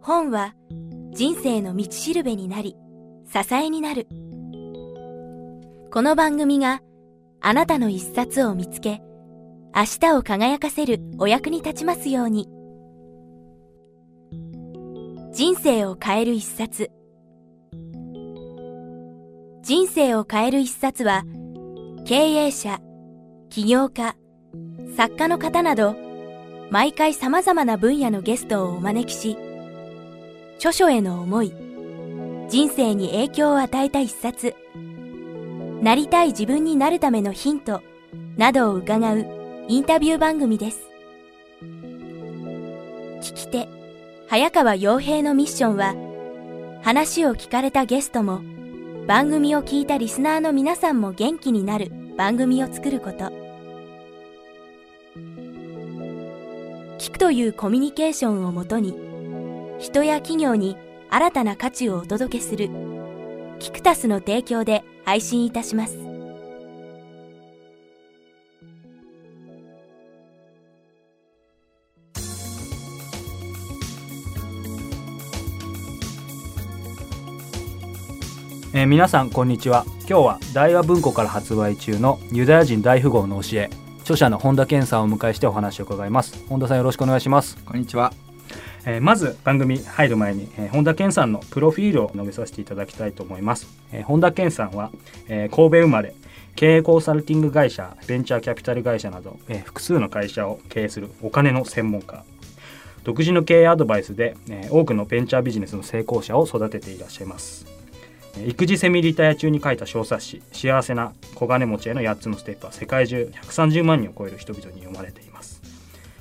本は人生の道しるべになり支えになる。この番組があなたの一冊を見つけ明日を輝かせるお役に立ちますように。人生を変える一冊。人生を変える一冊は経営者起業家作家の方など毎回様々な分野のゲストをお招きし著書への思い人生に影響を与えた一冊なりたい自分になるためのヒントなどを伺うインタビュー番組です。聞き手早川洋平のミッションは話を聞かれたゲストも番組を聞いたリスナーの皆さんも元気になる番組を作ること。聞くというコミュニケーションをもとに人や企業に新たな価値をお届けするキクタスの提供で配信いたします。えー皆さんこんにちは。今日は大和文庫から発売中のユダヤ人大富豪の教え。著者の本田健さんをお迎えしてお話を伺います。本田さんよろしくお願いします、こんにちは。えーまず番組入る前に、えー本田健さんのプロフィールを述べさせていただきたいと思います、えー本田健さんは、えー神戸生まれ経営コンサルティング会社ベンチャーキャピタル会社など、えー複数の会社を経営するお金の専門家。独自の経営アドバイスで、えー多くのベンチャービジネスの成功者を育てていらっしゃいます。育児セミリタイア中に書いた小冊子「幸せな小金持ちへの8つのステップ」は世界中130万人を超える人々に読まれています。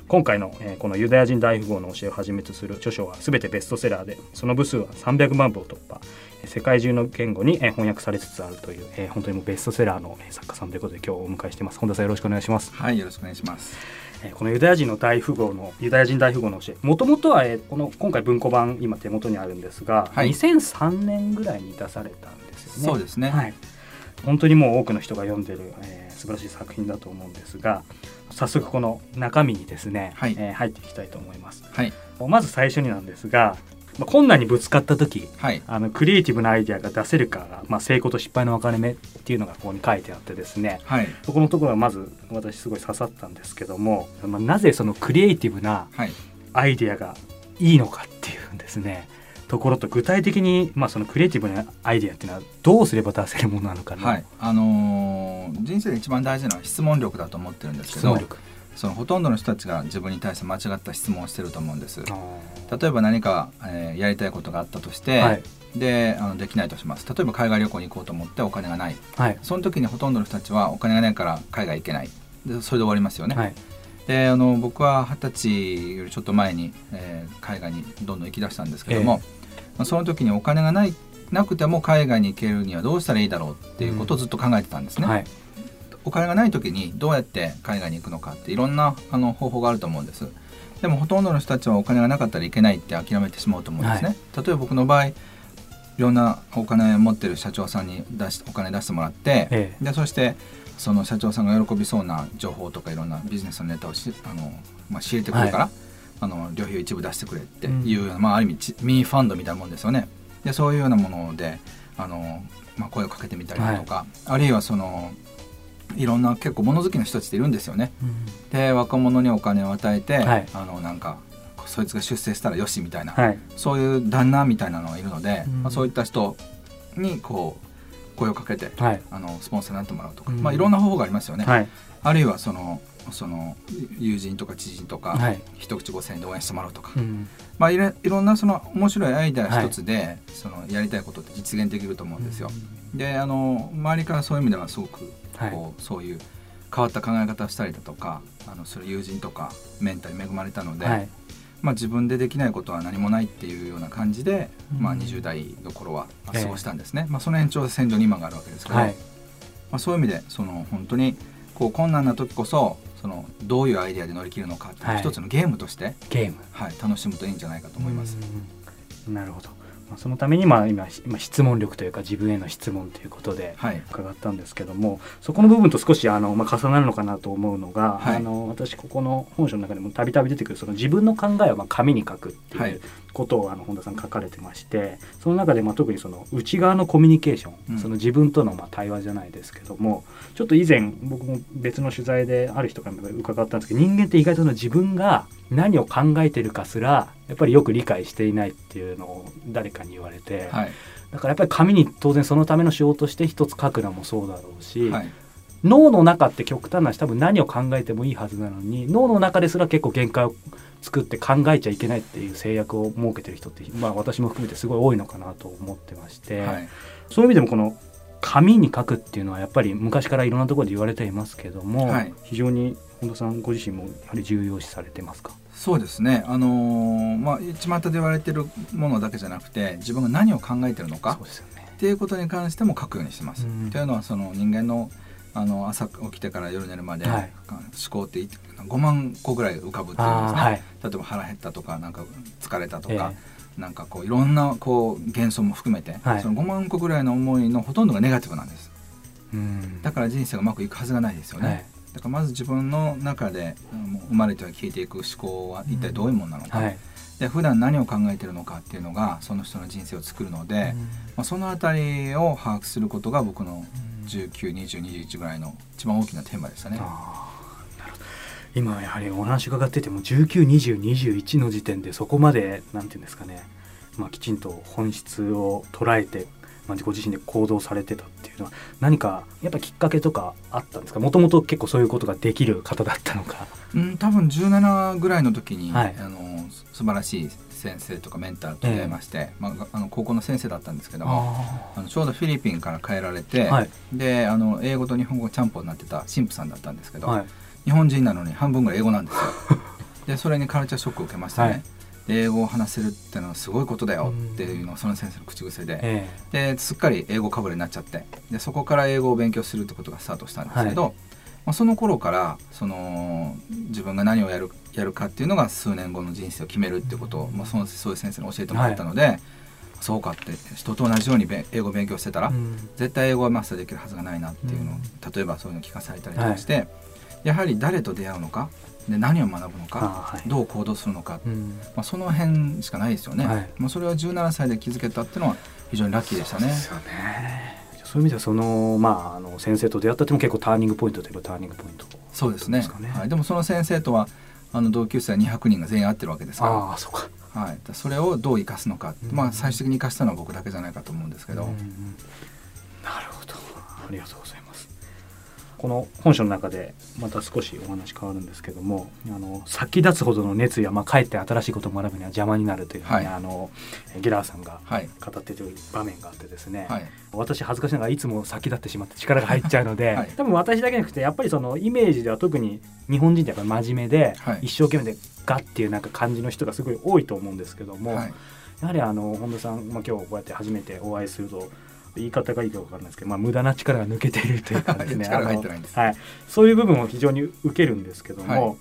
今回の、えーこのユダヤ人大富豪の教えをはじめとする著書は全てベストセラーでその部数は300万部を突破。世界中の言語に、えー翻訳されつつあるという、えー本当にもうベストセラーのえ作家さんということで今日お迎えしています。本田さんよろしくお願いします。はい、よろしくお願いします。えーこのユダヤ人の大富豪のユダヤ人大富豪の教え。もともとは、えーこの今回文庫版今手元にあるんですが、はい。2003年ぐらいに出されたんですよね。そうですね。はい、本当にもう多くの人が読んでる、えー素晴らしい作品だと思うんですが早速この中身にですね、はい。えー入っていきたいと思います。はい、まず最初になんですが、まあ、困難にぶつかった時はい、あのクリエイティブなアイデアが出せるかが、まあ、成功と失敗の分かれ目っていうのがここに書いてあってですね。はい、そこのところはまず私すごい刺さったんですけども、まあ、なぜそのクリエイティブなはい、アイデアがいいのかっていうんですね。ところと具体的に、まあ、そのクリエイティブなアイデアっていうのはどうすれば出せるものなのかな、はい、あのー人生で一番大事なのは質問力だと思ってるんですけど質問。力そのほとんどの人たちが自分に対して間違った質問をしてると思うんです。あ例えば何か、えーやりたいことがあったとして、はいであのできないとします。例えば海外旅行に行こうと思ってお金がない。ーはいその時にほとんどの人たちはお金がないから海外行けない。でそれで終わりますよね。はいであの僕は二十歳よりちょっと前に、えー海外にどんどん行き出したんですけども、まあ、その時にお金がないなくても海外に行けるにはどうしたらいいだろうっていうことをずっと考えてたんですね。はいお金がない時にどうやって海外に行くのかっていろんなあの方法があると思うんです。でもほとんどの人たちはお金がなかったらいけないって諦めてしまうと思うんですね。例えば僕の場合いろんなお金を持ってる社長さんに出しお金出してもらって、えでそしてその社長さんが喜びそうな情報とかいろんなビジネスのネタをしあの、まあ、仕入れてくるから、はあの旅費を一部出してくれっていうような、まあ、ある意味ちミニファンドみたいなもんですよね。でそういうようなものであの、まあ、声をかけてみたりだとか、あるいはそのいろんな結構物好きな人たちっているんですよね。で若者にお金を与えて、はい。あのなんかそいつが出世したらよしみたいな、はい。そういう旦那みたいなのがいるので、うん。まあ、そういった人にこう声をかけてはい。あのスポンサーになってもらうとか、うん。まあ、いろんな方法がありますよね、はい。あるいはそのその友人とか知人とか、はい。一口5,000円で応援してもらうとか、うん。まあ、いろいろんなその面白いアイデア一つで、そのやりたいことって実現できると思うんですよ。であの周りからそういう意味ではすごくはい。こう、そういう変わった考え方をしたりだとかあのそれ友人とかメンターに恵まれたので、はい。まあ、自分でできないことは何もないっていうような感じで、うん。まあ、20代の頃は過ごしたんですね、まあ、その延長線上に今があるわけですけど、はい。まあ、そういう意味でその本当にこう困難な時こそそのどういうアイデアで乗り切るのかっていうはい。一つのゲームとして、ゲーム。はい楽しむといいんじゃないかと思います。うんなるほど。まあ、そのためにまあ今今質問力というか自分への質問ということではい。伺ったんですけども、そこの部分と少しあの、まあ、重なるのかなと思うのが、はい。あの私ここの本書の中でもたびたび出てくるその自分の考えをまあ紙に書くってはい。いうことをあの本田さん書かれてましてその中でまあ特にその内側のコミュニケーション、うん。その自分とのまあ対話じゃないですけどもちょっと以前僕も別の取材である人から伺ったんですけど人間って意外とその自分が何を考えてるかすらやっぱりよく理解していないっていうのを誰かに言われて、はい。だからやっぱり紙に当然そのための仕事として一つ書くのもそうだろうし、はい。脳の中って極端な話多分何を考えてもいいはずなのに脳の中ですら結構限界を作って考えちゃいけないっていう制約を設けてる人って、まあ、私も含めてすごい多いのかなと思ってまして、はい。そういう意味でもこの紙に書くっていうのはやっぱり昔からいろんなところで言われていますけども、はい。非常に本田さんご自身もやはり重要視されてますか？そうですね。あのーまあ一番で言われてるものだけじゃなくて自分が何を考えてるのかね。っていうことに関しても書くようにしてます。うん。というのはその人間のあの朝起きてから夜寝るまで、はい。思考って5万個ぐらい浮かぶっていうんですね、はい。例えば腹減ったとかなんか疲れたとえか、なんかこういろんなこう幻想も含めて、はい。その5万個ぐらいの思いのほとんどがネガティブなんです。うん。だから人生がうまくいくはずがないですよね、はいだからまず自分の中で生まれては消えていく思考は一体どういうものなのか、はい。で普段何を考えてるのかっていうのがその人の人生を作るので、まあ、そのあたりを把握することが僕の192021ぐらいの一番大きなテーマでしたね。今はやはりお話伺ってても192021の時点でそこまでなんていうんですかね、まあ、きちんと本質を捉えて、まあ、ご自身で行動されてたっていうのは何かやっぱきっかけとかあったんですか？もともと結構そういうことができる方だったのか。うん、多分17ぐらいの時に、はい。あの素晴らしい先生とかメンターと出会いまして、まあ、あの高校の先生だったんですけどもあのちょうどフィリピンから帰られて、はい。であの英語と日本語ちゃんぽんになってた神父さんだったんですけど、はい。日本人なのに半分ぐらい英語なんですよ。でそれにカルチャーショックを受けましたね、英語を話せるってのはすごいことだよっていうのがその先生の口癖で、えですっかり英語かぶれになっちゃって。でそこから英語を勉強するってことがスタートしたんですけど、まあ、その頃からその自分が何をやるやるかっていうのが数年後の人生を決めるっていうことを、まあ、そのそういう先生に教えてもらったので、そうかって人と同じようにべ英語を勉強してたら、えうん。絶対英語はマスターできるはずがないなっていうのを、例えばそういうのを聞かされたりとかして、やはり誰と出会うのかで何を学ぶのかはい。どう行動するのか、うん。まあ、その辺しかないですよね、はい。まあ、それを17歳で気づけたっていうのは非常にラッキーでしたね。そうですよね。そういう意味ではその,、まあ、あの先生と出会ったっても結構ターニングポイントといえばターニングポイントそうですね。はい、でもその先生とはあの同級生200人が全員会ってるわけですかああそうか。ら、はい、それをどう生かすのか、うん。まあ、最終的に生かしたのは僕だけじゃないかと思うんですけど、うんうん。なるほど。ありがとうございますこの本書の中でまた少しお話変わるんですけどもあの先立つほどの熱意は、まあ、かえって新しいことを学ぶには邪魔になるというふうに、はい。あのゲラーさんがはい。語っている場面があってですね、はい。私恥ずかしながらいつも先立ってしまって力が入っちゃうので、はい。多分私だけじゃなくてやっぱりそのイメージでは特に日本人ってやっぱり真面目で、はい。一生懸命でガッっていうなんか感じの人がすごい多いと思うんですけども、はい。やはりあの本田さん、まあ、今日こうやって初めてお会いすると言い方がいいか分かんないですけど、まあ、無駄な力が抜けているというか です。ねすはい、そういう部分を非常に受けるんですけども、はい。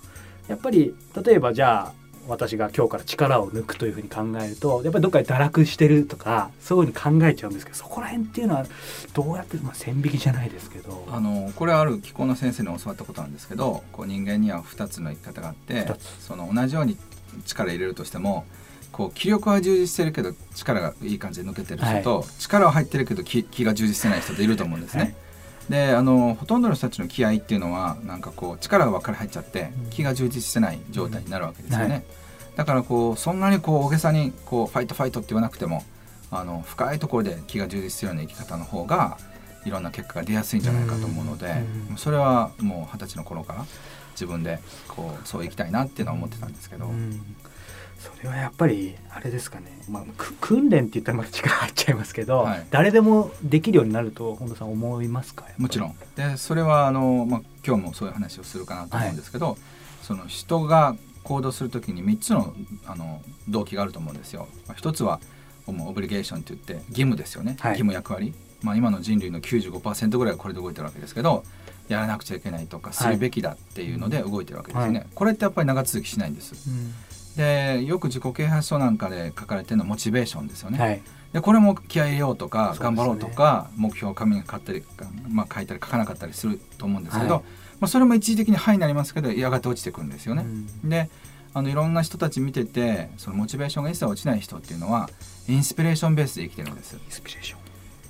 やっぱり例えばじゃあ私が今日から力を抜くというふうに考えるとやっぱりどっかで堕落してるとかそういうふうに考えちゃうんですけどそこら辺っていうのはどうやって、まあ、線引きじゃないですけど。あのこれはある気候の先生に教わったことなんですけどこう人間には2つの生き方があってその同じように力入れるとしてもこう気力は充実してるけど力がいい感じで抜けてる人と、力は入ってるけど気気が充実してない人っていると思うんですね。はい。であのほとんどの人たちの気合っていうのはなんかこう力がばっかり入っちゃってうん。気が充実してない状態になるわけですよね。はい。だからこうそんなにこう大げさにこうファイトファイトって言わなくてもあの深いところで気が充実してるような生き方の方がいろんな結果が出やすいんじゃないかと思うので、うん。それはもう二十歳の頃から自分でこうそう生きたいなっていうのは思ってたんですけど、うんそれはやっぱりあれですかね、まあ、く訓練って言ったらまた力入っちゃいますけど、はい。誰でもできるようになると本田さん思いますか？もちろん。でそれはあの、まあ、今日もそういう話をするかなと思うんですけど、その人が行動するときに3つのあの動機があると思うんですよ。まあ一つはオブリゲーションって言って義務ですよね、はい。義務役割、まあ、今の人類の95%ぐらいはこれで動いてるわけですけどやらなくちゃいけないとかするべきだっていうので動いてるわけですよね、はい。これってやっぱり長続きしないんです。うんでよく自己啓発書なんかで書かれてるのはモチベーションですよね。はい。でこれも気合い入れようとか、頑張ろうとか目標を紙に書ったり、まあ、書いたり書かなかったりすると思うんですけど、はい。まあ、それも一時的に「はい」になりますけどやがて落ちてくるんですよね。うん。であのいろんな人たち見ててそのモチベーションが一切落ちない人っていうのはインスピレーションベースで生きてるんです。インスピレーション。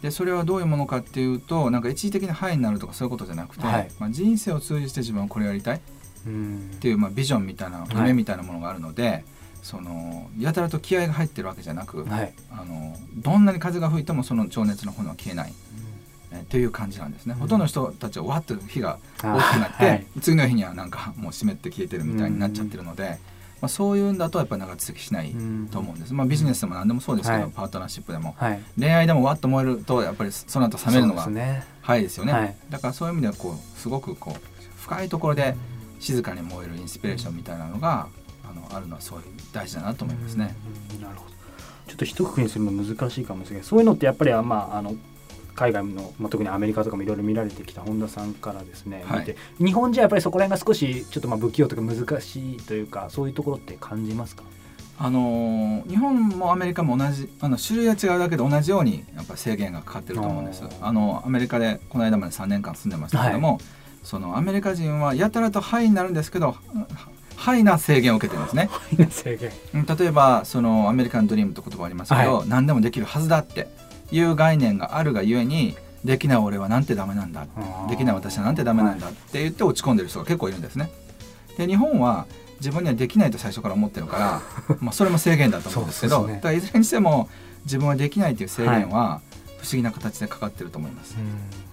でそれはどういうものかっていうとなんか一時的に「はい」になるとかそういうことじゃなくて、はい。まあ、人生を通じて自分はこれをやりたいっうん。ていう、まあ、ビジョンみたいなはい。夢みたいなものがあるので、そのやたらと気合が入ってるわけじゃなく、はい。あのどんなに風が吹いてもその情熱の炎は消えない。えっていう感じなんですね、うん。ほとんどの人たちはわっと火が大きくなって、はい。次の日にはなんかもう湿って消えてるみたいになっちゃってるので、まあ、そういうんだとやっぱり長続きしないうん。と思うんです、まあ、ビジネスでも何でもそうですけど、はい。パートナーシップでも。はい。恋愛でもわっと燃えるとやっぱりその後冷めるのが早いですよね。はいだからそういう意味ではこうすごくこう深いところで静かに燃えるインスピレーションみたいなのがあのあるのはそういう大事だなと思いますね。うんなるほど。ちょっと一括りにするの難しいかもしれない。そういうのってやっぱりまああの海外の、まあ、特にアメリカとかもいろいろ見られてきた本田さんからですね、はい。見て日本じゃやっぱりそこら辺が少しちょっとまあ不器用とか難しいというかそういうところって感じますか？あのー日本もアメリカも同じあの種類は違うだけで同じようにやっぱ制限がかかってると思うんです。あのアメリカでこの間まで3年間住んでましたけども、そのアメリカ人はやたらと「はい」になるんですけど「はい」な制限を受けてるんですね制限。うん例えばそのアメリカンドリームって言葉ありますけど、は何でもできるはずだっていう概念があるがゆえにできない俺はなんてダメなんだできない私はなんてダメなんだって言って落ち込んでる人が結構いるんですね。で日本は自分にはできないと最初から思ってるから まあそれも制限だと思うんですけどね。いずれにしても自分はできないという制限は不思議な形でかかってると思います。あ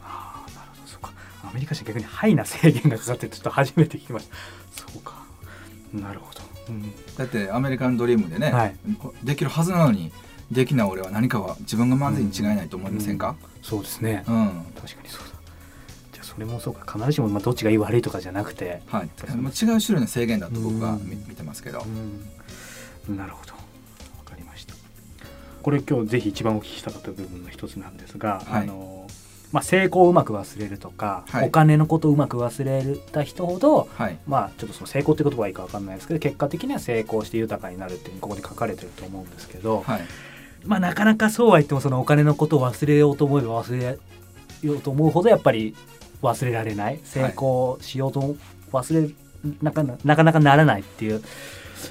メリカ人逆にハイな制限がかかってるちょっと初めて聞きました。そうか。なるほど、うん。だってアメリカンドリームでね、はい。こできるはずなのにできない俺は何かは自分がまずいに違いないと思いませんか、そうですね、うん。確かにそうだ。じゃあそれもそうか。必ずしもまあどっちがいい悪いとかじゃなくて。はい。まあ違う種類の制限だと僕はうん。見見てますけど、うん。なるほど。わかりました。これ今日ぜひ一番お聞きしたかった部分の一つなんですが、はい。あのまあ、成功をうまく忘れるとか、はい。お金のことをうまく忘れた人ほどはい。まあちょっとその成功って言葉はいいかわかんないですけど結果的には成功して豊かになるっていうここに書かれてると思うんですけど、はい。まあなかなかそうは言ってもそのお金のことを忘れようと思えば忘れようと思うほどやっぱり忘れられない。成功しようと忘れなかななかなかならないっていう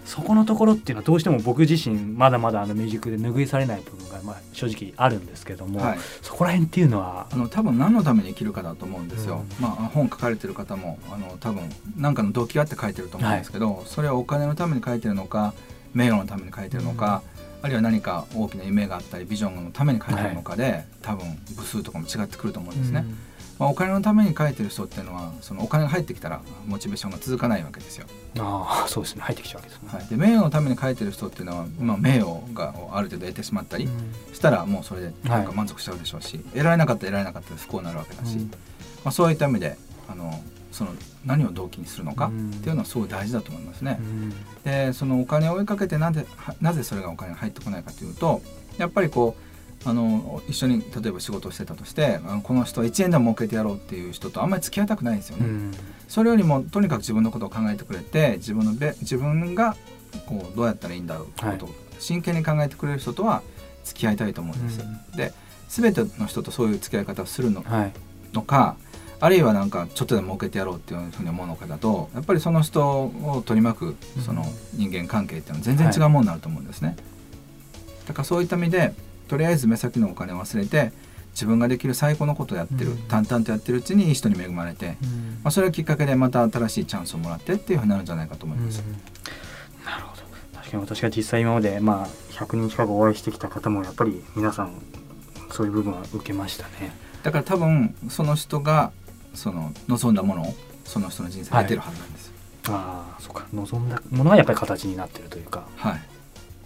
そこのところっていうのはどうしても僕自身まだまだあの未熟で拭いされない部分がまあ正直あるんですけども、はい。そこら辺っていうのはあの多分何のために生きるかだと思うんですよ、うまあ本書かれてる方もあの多分何かの動機があって書いてると思うんですけど、それはお金のために書いてるのか名誉のために書いてるのか、あるいは何か大きな夢があったりビジョンのために書いてるのかで、多分部数とかも違ってくると思うんですね、まあ、お金のために書いてる人っていうのはそのお金が入ってきたらモチベーションが続かないわけですよ、ああそうですね。入ってきちゃうわけですね。はい、で名誉のために書いてる人っていうのは、まあ、名誉がある程度得てしまったりしたらもうそれでなんか満足しちゃうでしょうし、得られなかったら得られなかったで不幸になるわけだし、うん。まあ、そういった意味であのその何を動機にするのかうん。っていうのはすごい大事だと思いますね。う。ん。でそのお金を追いかけてなぜはなぜそれがお金が入ってこないかというとやっぱりこうあの一緒に例えば仕事をしてたとしてこの人は1円でも儲けてやろうっていう人とあんまり付き合いたくないんですよね。うんそれよりもとにかく自分のことを考えてくれて自分のべ自分がこうどうやったらいいんだろうってことを真剣に考えてくれる人とは付き合いたいと思うんです。うで全ての人とそういう付き合い方をするのはいのかあるいはなんかちょっとでも儲けてやろうっていうふうに思うのかだとやっぱりその人を取り巻くその人間関係っていうのは全然違うものになると思うんですね。だからそういった意味でとりあえず目先のお金を忘れて自分ができる最高のことをやってる、うん。淡々とやってるうちにいい人に恵まれて、まあ、それがきっかけでまた新しいチャンスをもらってっていうふうになるんじゃないかと思います。なるほど。確かに私が実際今までまあ100人近くお会いしてきた方もやっぱり皆さんそういう部分は受けましたね。だから多分その人がその望んだものをその人の人生に得てるはずなんです。ああそうか。望んだものがやっぱり形になってるというか、はい、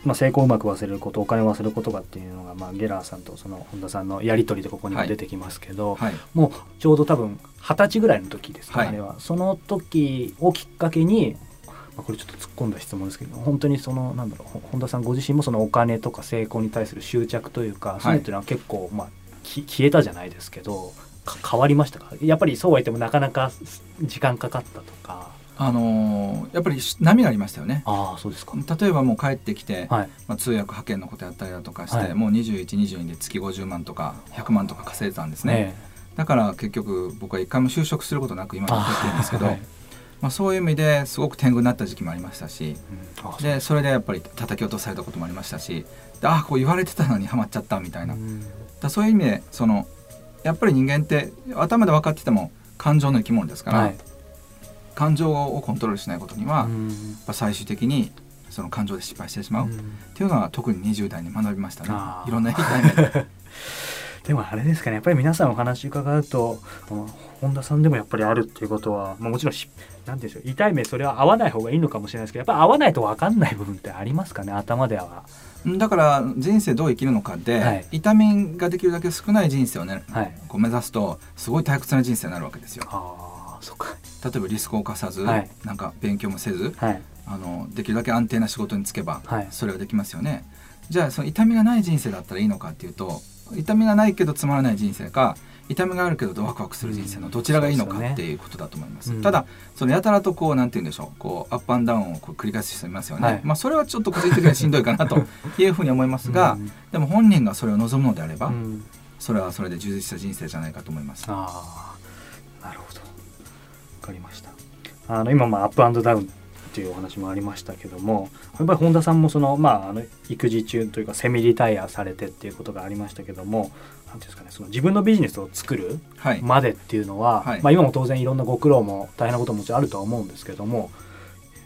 まあ、成功をうまく忘れることお金を忘れることがっていうのが、まあ、ゲラーさんとその本田さんのやり取りでここにも出てきますけど、はい、もうちょうど多分二十歳ぐらいの時ですか、はい。あれは。その時をきっかけに、まあ、これちょっと突っ込んだ質問ですけど本当にそのなんだろうほ本田さんご自身もそのお金とか成功に対する執着というか、そういうのっていうのは結構、まあ、き消えたじゃないですけどか変わりましたか？やっぱりそうは言ってもなかなか時間かかったとか。あのーやっぱり波がありましたよね。ああそうですか。例えばもう帰ってきて、はい。まあ、通訳派遣のことやったりだとかして、はい。もう2122で月50万とか100万とか稼いでたんですね、えだから結局僕は一回も就職することなく今やってるんですけど、あはい。まあ、そういう意味ですごく天狗になった時期もありましたしえうん。でそれでやっぱり叩き落とされたこともありましたしでああこう言われてたのにハマっちゃったみたいな、うん。らそういう意味でそのやっぱり人間って頭で分かってても感情の生き物ですから、はい感情をコントロールしないことには、最終的にその感情で失敗してしまう、っうん。ていうのは特に20代に学びましたね。いろんな痛い目ででもあれですかねやっぱり皆さんお話伺うとまあ本田さんでもやっぱりあるっていうことは、まあ、もちろんしなんていうんでしょう痛い目それは合わない方がいいのかもしれないですけどやっぱり合わないと分かんない部分ってありますかね頭では。だから人生どう生きるのかで、はい。痛みができるだけ少ない人生をね、はい。こう目指すとすごい退屈な人生になるわけですよそっか。例えばリスクを冒さず、はい。なんか勉強もせずはい。あのできるだけ安定な仕事に就けば、はい。それができますよね。じゃあその痛みがない人生だったらいいのかっていうと痛みがないけどつまらない人生か痛みがあるけどワクワクする人生のどちらがいいのかっていうことだと思います、うん。ただそのやたらとこうなんて言うんでしょうこうアップアンダウンをこう繰り返す人いますよね、はい。まあそれはちょっと個人的にはしんどいかなというふうに思いますが、うん。でも本人がそれを望むのであれば、うん。それはそれで充実した人生じゃないかと思います。かりました。あの今まあアップアンドダウンっていうお話もありましたけどもやっぱり本田さんもそのまああの育児中というかセミリタイアされてっていうことがありましたけどもなんていうんですかねその自分のビジネスを作るはい、までっていうのは、はい。まあ今も当然いろんなご苦労も大変なことももちろんあるとは思うんですけども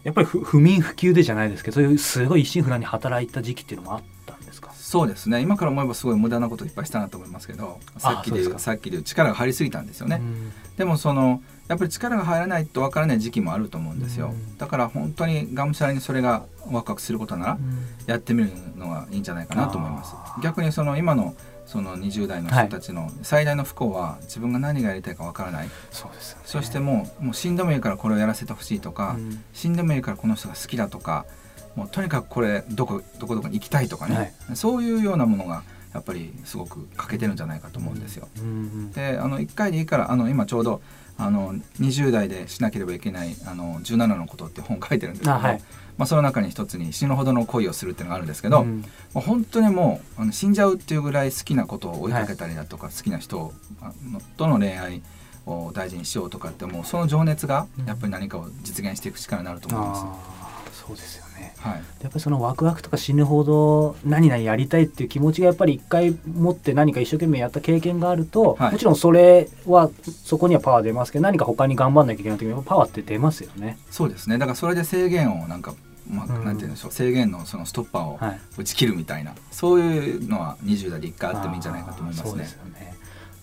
やっぱり不不眠不休でじゃないですけどそういうすごい一心不乱に働いた時期っていうのもあったんですか？そうですね。今から思えばすごい無駄なこといっぱいしたなと思いますけどさっきでさっきで力が入りすぎたんですよね、うん。でもそのやっぱり力が入らないとわからない時期もあると思うんですよ、うん。だから本当にがむしゃらにそれがワクワクすることならやってみるのがいいんじゃないかなと思います。あー。逆にその今のその20代の人たちの最大の不幸は自分が何がやりたいかわからない、そうですよね。そしてもうもう死んでもいいからこれをやらせてほしいとか、うん。死んでもいいからこの人が好きだとかもうとにかくこれどこどこどこに行きたいとかね、はい。そういうようなものがやっぱりすごく欠けてるんじゃないかと思うんですよ。うんうんであの1回でいいからあの今ちょうどあの20代でしなければいけないあの17のことって本書いてるんですけどあはい。まあ、その中に一つに死ぬほどの恋をするっていうのがあるんですけど、うん。もう本当にもうあの死んじゃうっていうぐらい好きなことを追いかけたりだとか、好きな人との恋愛を大事にしようとかってもうその情熱がやっぱり何かを実現していく力になると思います。ああそうですよね。はい、やっぱりそのワクワクとか死ぬほど何々やりたいっていう気持ちがやっぱり一回持って何か一生懸命やった経験があると、はい。もちろんそれはそこにはパワー出ますけど何か他に頑張んなきゃいけない時にはパワーって出ますよね。そうですね。だからそれで制限をなんか、まあうん。なんて言うんでしょう。制限のそのストッパーをはい。打ち切るみたいな、そういうのは20代で一回あってもいいんじゃないかと思いますね。あーそうです。よね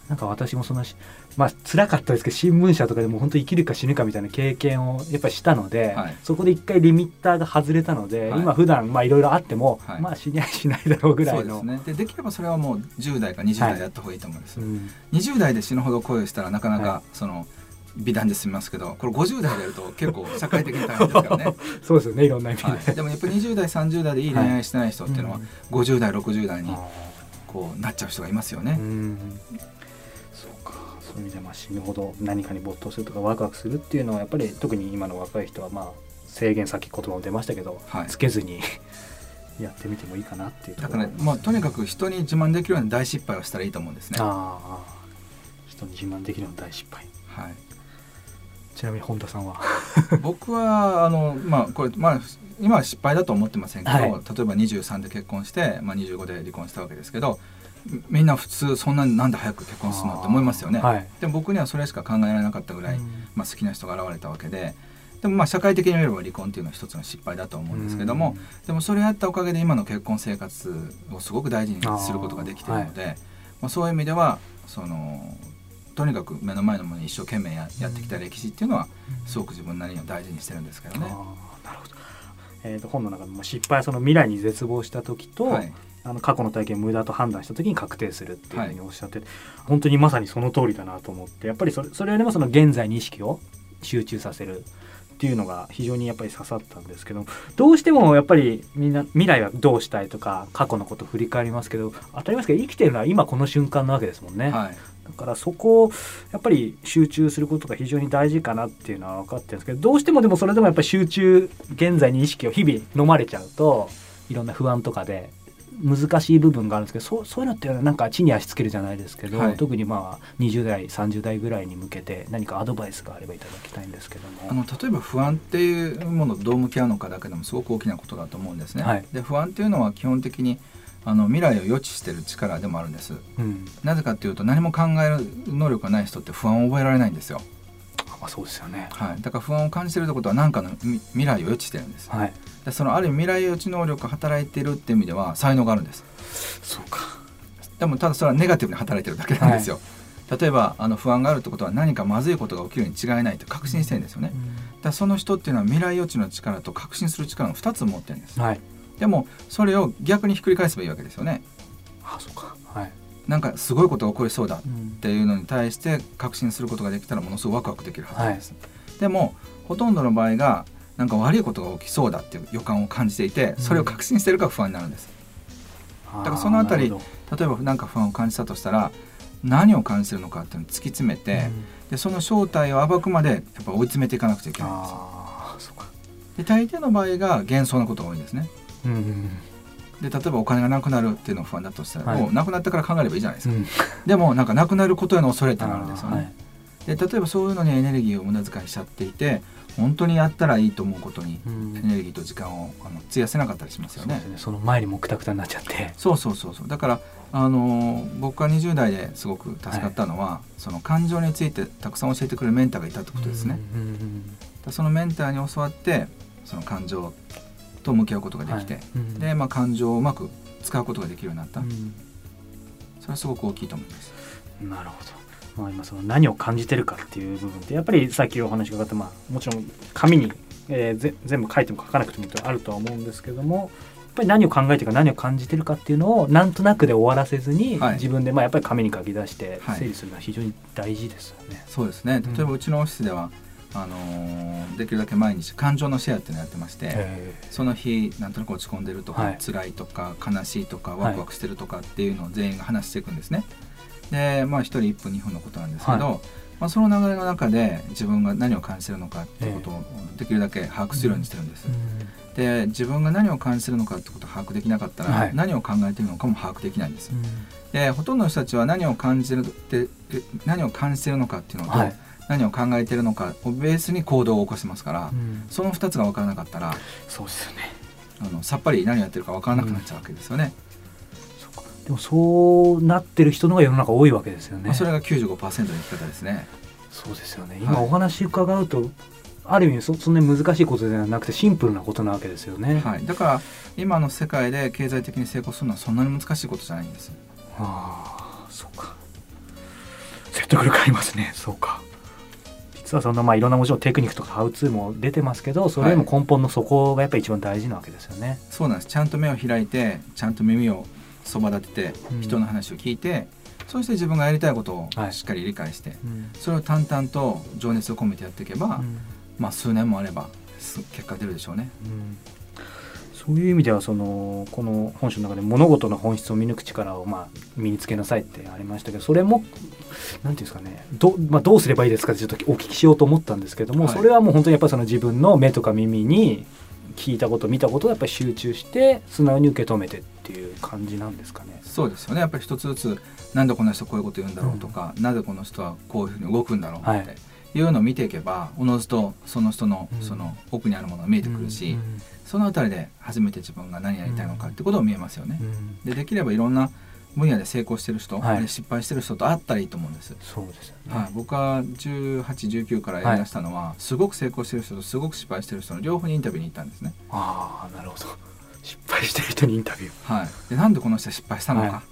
なんか私もそのしまあ辛かったですけど新聞社とかでも本当生きるか死ぬかみたいな経験をやっぱりしたので、はい。そこで一回リミッターが外れたので、はい。今普段まあいろいろあっても、はい。まあ死にゃいしないだろうぐらそいうのですね。でできればそれはもう10代か20代でやった方がいいと思うんです、うん。20代で死ぬほど恋をしたらなかなはかその美談で済みますけどこれ50代でやると結構社会的に大変ですからね、そうですよねいろんな意味で。はい、でもやっぱり20代30代でいい恋愛してない人っていうのはうん。50代60代にあこうなっちゃう人がいますよね、んそうか。そういう意味でまあ死ぬほど何かに没頭するとかワクワクするっていうのはやっぱり特に今の若い人はまあ制限先言葉も出ましたけど、はい。つけずに やってみてもいいかなっていうだから、まあ、とにかく人に自慢できるような大失敗をしたらいいと思うんですね。はああ人に自慢できるのは大失敗。い、ちなみに本田さんは？僕はあの、まあ、これ、まあ、今は失敗だと思ってませんけど、はい。例えば23で結婚して、まあ、25で離婚したわけですけどみみんな普通そんなになんで早く結婚するのって思いますよね。はいでも僕にはそれしか考えられなかったぐらい、うんまあ、好きな人が現れたわけで。でもまあ社会的に見れば離婚っていうのは一つの失敗だと思うんですけども、でもそれやったおかげで今の結婚生活をすごく大事にすることができているのでまあ、そういう意味ではそのとにかく目の前のものに一生懸命ややってきた歴史っていうのはすごく自分なりには大事にしてるんですけどね。あーなるほど、えー、と本の中でも失敗はその未来に絶望した時と、はいあの過去の体験を無駄と判断した時に確定するっていうふうにおっしゃってて、本当にまさにその通りだなと思ってやっぱりそれそれよりもその現在に意識を集中させるっていうのが非常にやっぱり刺さったんですけどどうしてもやっぱりみんな未来はどうしたいとか過去のこと振り返りますけど当たり前ですけど生きてるのは今この瞬間なわけですもんね。はいだからそこをやっぱり集中することが非常に大事かなっていうのは分かってるんですけどどうしてもでもそれでもやっぱり集中現在に意識を日々飲まれちゃうといろんな不安とかで難しい部分があるんですけどそうそういうのってなんか地に足つけるじゃないですけど、はい特にまあ20代30代ぐらいに向けて何かアドバイスがあればいただきたいんですけども。あの例えば不安っていうものとどう向き合うのかだけでもすごく大きなことだと思うんですね。はいで不安っていうのは基本的にあの未来を予知してる力でもあるんです。うんなぜかっていうと何も考える能力がない人って不安を覚えられないんですよ。あまあ、そうですよね。はい、だから不安を感じてるってことは何かのみ未来を予知してるんです。はい、でそのある意味未来予知能力が働いてるっていう意味では才能があるんです。そうか。でもただそれはネガティブに働いてるだけなんですよ。例えばあの不安があるってことは何かまずいことが起きるに違いないと確信してるんですよね。だからその人っていうのは未来予知の力と確信する力の2つ持ってるんです。はい。でもそれを逆にひっくり返せばいいわけですよね。あ、そうか。はい。なんかすごいことが起こりそうだっうんていうのに対して確信することができたらものすごくワクワクできるはずです。でもほとんどの場合がなんか悪いことが起きそうだっていう予感を感じていてそれを確信してるから不安になるんです。だからそのあたり例えば何か不安を感じたとしたら何を感じてるのかっていうのを突き詰めて、でその正体を暴くまでやっぱ追い詰めていかなくちゃいけないんですよ。ああ、そうか。で大抵の場合が幻想なことが多いんですね。うんうんで例えばお金がなくなるっていうのが不安だとしたら、はいもうなくなってから考えればいいじゃないですか。うん。でもなんかなくなることへの恐れってあるんですよね。はいで例えばそういうのにエネルギーを無駄遣いしちゃっていて本当にやったらいいと思うことにうんエネルギーと時間をあの費やせなかったりしますよね。ね。その前にもくたくたになっちゃって。そうそうそうそうだからあのー僕が20代ですごく助かったのは、その感情についてたくさん教えてくれるメンターがいたってことですね。うんうんうんそのメンターに教わってその感情と向き合うことができて、はい。うん。で、まあ、感情をうまく使うことができるようになった、うん。それはすごく大きいと思います。なるほど。まあ、今その何を感じてるかっていう部分ってやっぱりさっきお話があった、まあ、もちろん紙に、えーぜ全部書いても書かなくてもいいとあるとは思うんですけどもやっぱり何を考えてるか何を感じてるかっていうのをなんとなくで終わらせずに、はい。自分でまあやっぱり紙に書き出してはい。整理するのは非常に大事ですよね。そうですね。例えばうちのオフィスでは、あのーできるだけ毎日感情のシェアっていうのをやってまして、えその日なんとなく落ち込んでるとか、はい。辛いとか悲しいとかワクワクしてるとかっていうのを全員が話していくんですね。でまあ1人1分2分のことなんですけど、はまあ、その流れの中で自分が何を感じてるのかっていうことをできるだけ把握するようにしてるんです。で自分が何を感じてるのかってことを把握できなかったら、はい。何を考えてるのかも把握できないんです。う。ん。でほとんどの人たちは何を感じるってえ何を感じてるのかっていうのと、はい何を考えてるのかをベースに行動を起こしてますから、うんその2つが分からなかったらそうですよね。あのさっぱり何をやってるか分からなくなっちゃうわけですよね。そうかでもそうなってる人の方が世の中多いわけですよね。まあ、それが95%の生き方ですね。そうですよねはい今お話伺うと、ある意味そそんなに難しいことではなくてシンプルなことなわけですよね。はい、だから今の世界で経済的に成功するのはそんなに難しいことじゃないんです。ああそうか説得力ありますねそうか実はそんなまあいろんなもちろんテクニックとかハウツーも出てますけどそれよりも根本のそこがやっぱり一番大事なわけですよね。そうなんです。ちゃんと目を開いてちゃんと耳をそば立ててうん。人の話を聞いて、そして自分がやりたいことをはい。しっかり理解して、うん。それを淡々と情熱を込めてやっていけば、うん。まあ数年もあればす結果出るでしょうね。うんそういう意味ではそのこの本書の中で物事の本質を見抜く力をまあ身につけなさいってありましたけどそれもなんていうんですかねど,、まあ、どうすればいいですかってちょっとお聞きしようと思ったんですけども、はい。それはもう本当にやっぱりその自分の目とか耳に聞いたこと見たことをやっぱり集中して素直に受け止めてっていう感じなんですかね。そうですよね。やっぱり一つずつなんでこの人こういうこと言うんだろうとか、なぜこの人はこういうふうに動くんだろうって、はいい、うのを見ていけばおのずとその人のうん。その奥にあるものが見えてくるし、うん。そのあたりで初めて自分が何やりたいのかってことを見えますよね。う。ん。でできればいろんな分野で成功してる人、はい。失敗してる人と会ったらいいと思うんです。そうですよね。はい、僕は1819からやりだしたのは、すごく成功してる人とすごく失敗してる人の両方にインタビューに行ったんですね。ああなるほど。失敗してる人にインタビュー。はい、でなんでこの人は失敗したのか、はい。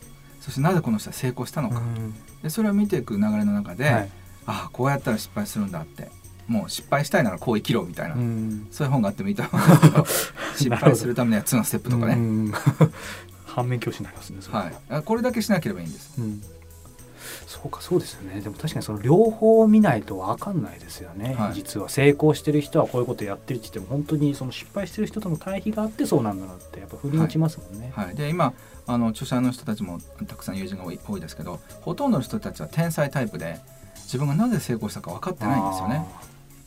そしてなぜこの人は成功したのか、うん。でそれを見ていく流れの中で、はいああこうやったら失敗するんだって。もう失敗したいならこう生きろみたいな、うん。そういう本があってもいいと思うんですけど。失敗するためには2のステップとかね、うん。反面教師になりますね。は。い、あこれだけしなければいいんです。うん。そうかそうですよね。でも確かにその両方見ないと分かんないですよね、はい、実は成功してる人はこういうことやってるって言っても本当にその失敗してる人との対比があってそうなんだなってやっぱ振り落ちますもんね。はい、はい、で今あの著者の人たちもたくさん友人が多い多いですけどほとんどの人たちは天才タイプで自分がなぜ成功したか分かってないんですよね。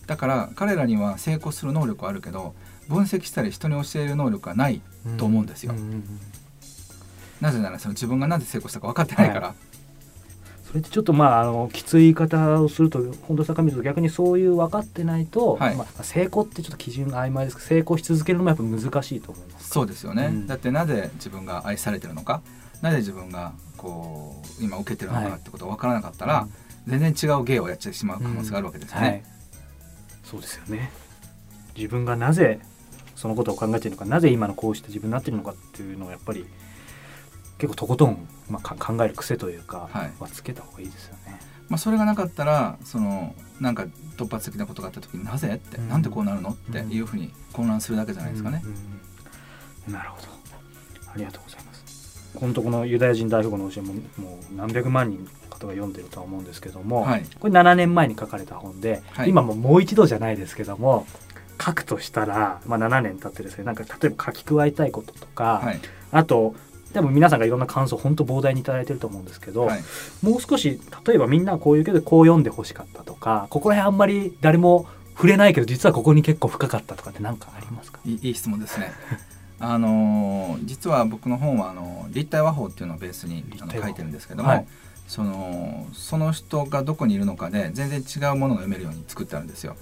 だから彼らには成功する能力はあるけど分析したり人に教える能力はないと思うんですよ。なぜならその自分がなぜ成功したか分かってないから、はい、それってちょっとまああのきつい言い方をすると本田さんから見ると逆にそういう分かってないと、はい、まあ、成功ってちょっと基準が曖昧ですけど成功し続けるのもやっぱ難しいと思います。そうですよね、うん、だってなぜ自分が愛されてるのかなぜ自分がこう今受けてるのかってことが分からなかったら、はい、全然違う芸をやってしまう可能性があるわけですよね、うん、そうですよね。自分がなぜそのことを考えているのかなぜ今のこうして自分になっているのかっていうのをやっぱり結構とことん、まあ、考える癖というか、はい、はつけた方がいいですよね。まあ、それがなかったらそのなんか突発的なことがあった時になぜって、うん、なんでこうなるのっていうふうに混乱するだけじゃないですかね。うん。うん、なるほど。ありがとうございます。このとこのユダヤ人大富豪の教えももう何百万人の方が読んでるとは思うんですけども、はい、これ7年前に書かれた本で、はい、今ももう一度じゃないですけども書くとしたら、まあ、7年経ってですねなんか例えば書き加えたいこととか、はい、あと多分皆さんがいろんな感想本当膨大に頂いてると思うんですけど、はい、もう少し例えばみんなこういうけどこう読んでほしかったとかここら辺あんまり誰も触れないけど実はここに結構深かったとかって何かありますか？いい質問ですね。あの実は僕の本はあの立体和法っていうのをベースにあの書いてるんですけども、はい、そのその人がどこにいるのかで全然違うものが読めるように作ってあるんですよ。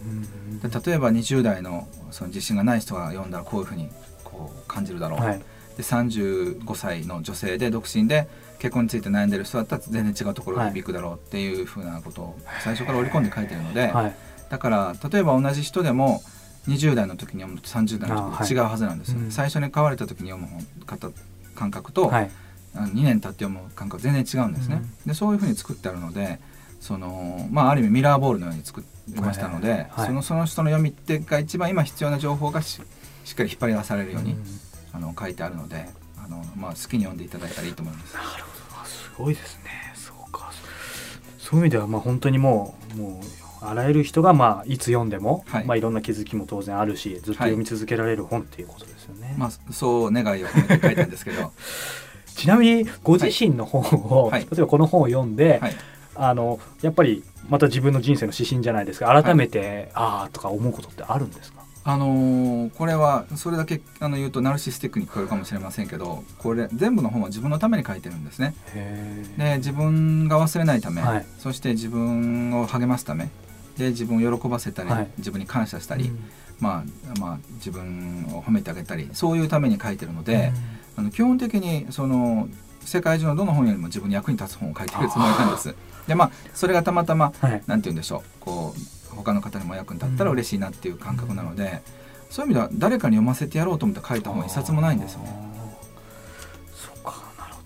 で例えば20代のその自信がない人が読んだらこういうふうにこう感じるだろう。はい。で35歳の女性で独身で結婚について悩んでる人だったら全然違うところが響くだろうっていうふうなことを最初から織り込んで書いてるので、はい、だから例えば同じ人でも20代の時に読むと30代の時と違うはずなんですよ、はい、最初に買われた時に読む方感覚と、はい、2年経って読む感覚全然違うんですね。でそういうふうに作ってあるのでそのまあ、ある意味ミラーボールのように作りましたので、はい、そのその人の読み手が一番今必要な情報がしっかり引っ張り出されるようにあの書いてあるのであの、まあ、好きに読んでいただいたらいいと思います。なるほど。すごいですね。そうか。そういう意味ではまあ本当にもうもうあらゆる人がまあいつ読んでも、はい。まあ、いろんな気づきも当然あるしずっと読み続けられる本っていうことですよね。はい、まあ、そう願いを込めて書いたんですけど。ちなみにご自身の本を、はい、例えばこの本を読んで、はい、あのやっぱりまた自分の人生の指針じゃないですか。改めて、はい、ああとか思うことってあるんですか？あのー、これはそれだけあの言うとナルシスティックに聞こえるかもしれませんけどこれ全部の本は自分のために書いてるんですね。で自分が忘れないため、はい、そして自分を励ますためで自分を喜ばせたり、はい、自分に感謝したり、うん、まあまあ、自分を褒めてあげたりそういうために書いてるので、うん、あの基本的にその世界中のどの本よりも自分に役に立つ本を書いてるつもりなんです。でまあそれがたまたま、はい、なんて言うんでしょう。こう他の方にも役に立ったら嬉しいなっていう感覚なので、うん、そういう意味では誰かに読ませてやろうと思って書いた本一冊もないんですよね。そうかなるほ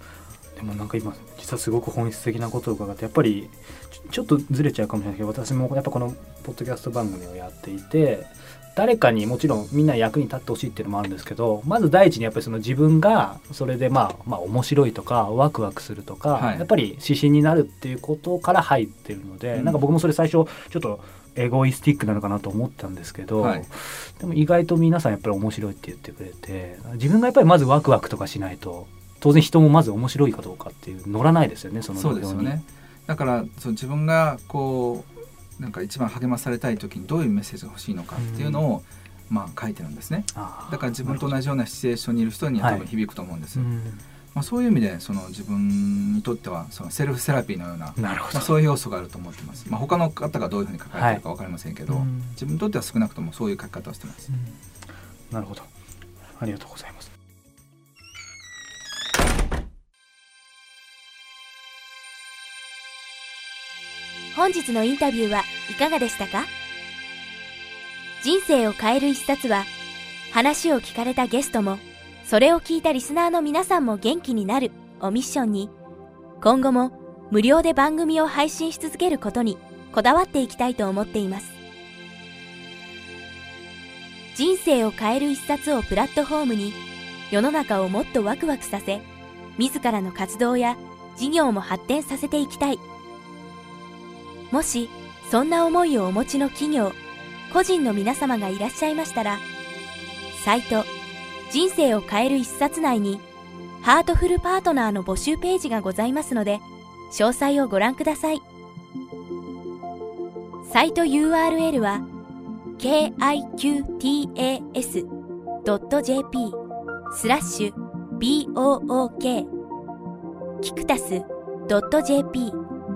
ど。でもなんか今実はすごく本質的なことを伺ってやっぱりちょっとずれちゃうかもしれないけど私もやっぱこのポッドキャスト番組をやっていて誰かにもちろんみんな役に立ってほしいっていうのもあるんですけどまず第一にやっぱりその自分がそれでまあまあ面白いとかワクワクするとか、はい、やっぱり指針になるっていうことから入ってるので、うん、なんか僕もそれ最初ちょっとエゴイスティックなのかなと思ったんですけど、はい、でも意外と皆さんやっぱり面白いって言ってくれて自分がやっぱりまずワクワクとかしないと当然人もまず面白いかどうかっていう乗らないですよねそのそうですよね。だからそう自分がこうなんか一番励まされたい時にどういうメッセージが欲しいのかっていうのを、まあ、書いてるんですね。だから自分と同じようなシチュエーションにいる人には多分響くと思うんです、はい。まあ、そういう意味でその自分にとってはそのセルフセラピーのようななまあ、そういう要素があると思ってます、まあ、他の方がどういうふうに書かれてるか分かりませんけど、はい、自分にとっては少なくともそういう書き方をしてます、なるほど。ありがとうございます本日のインタビューはいかがでしたか？人生を変える一冊は話を聞かれたゲストもそれを聞いたリスナーの皆さんも元気になるをミッションに、今後も無料で番組を配信し続けることにこだわっていきたいと思っています。人生を変える一冊をプラットフォームに、世の中をもっとワクワクさせ、自らの活動や事業も発展させていきたいもし、そんな思いをお持ちの企業、個人の皆様がいらっしゃいましたら、サイト、人生を変える一冊内に、ハートフルパートナーの募集ページがございますので、詳細をご覧ください。サイト URL は、kiqtas.jp スラッシュ book キクタス .jp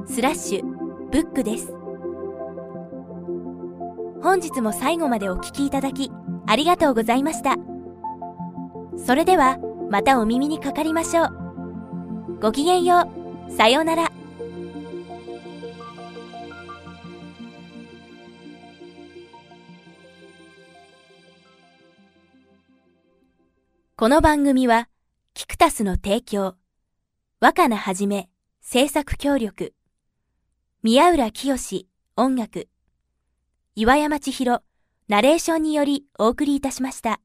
スラッシュブックです。本日も最後までお聞きいただきありがとうございました。それではまたお耳にかかりましょう。ごきげんよう。さようなら。この番組は、キクタスの提供、若菜はじめ、制作協力、宮浦清音楽、岩山千尋、ナレーションによりお送りいたしました。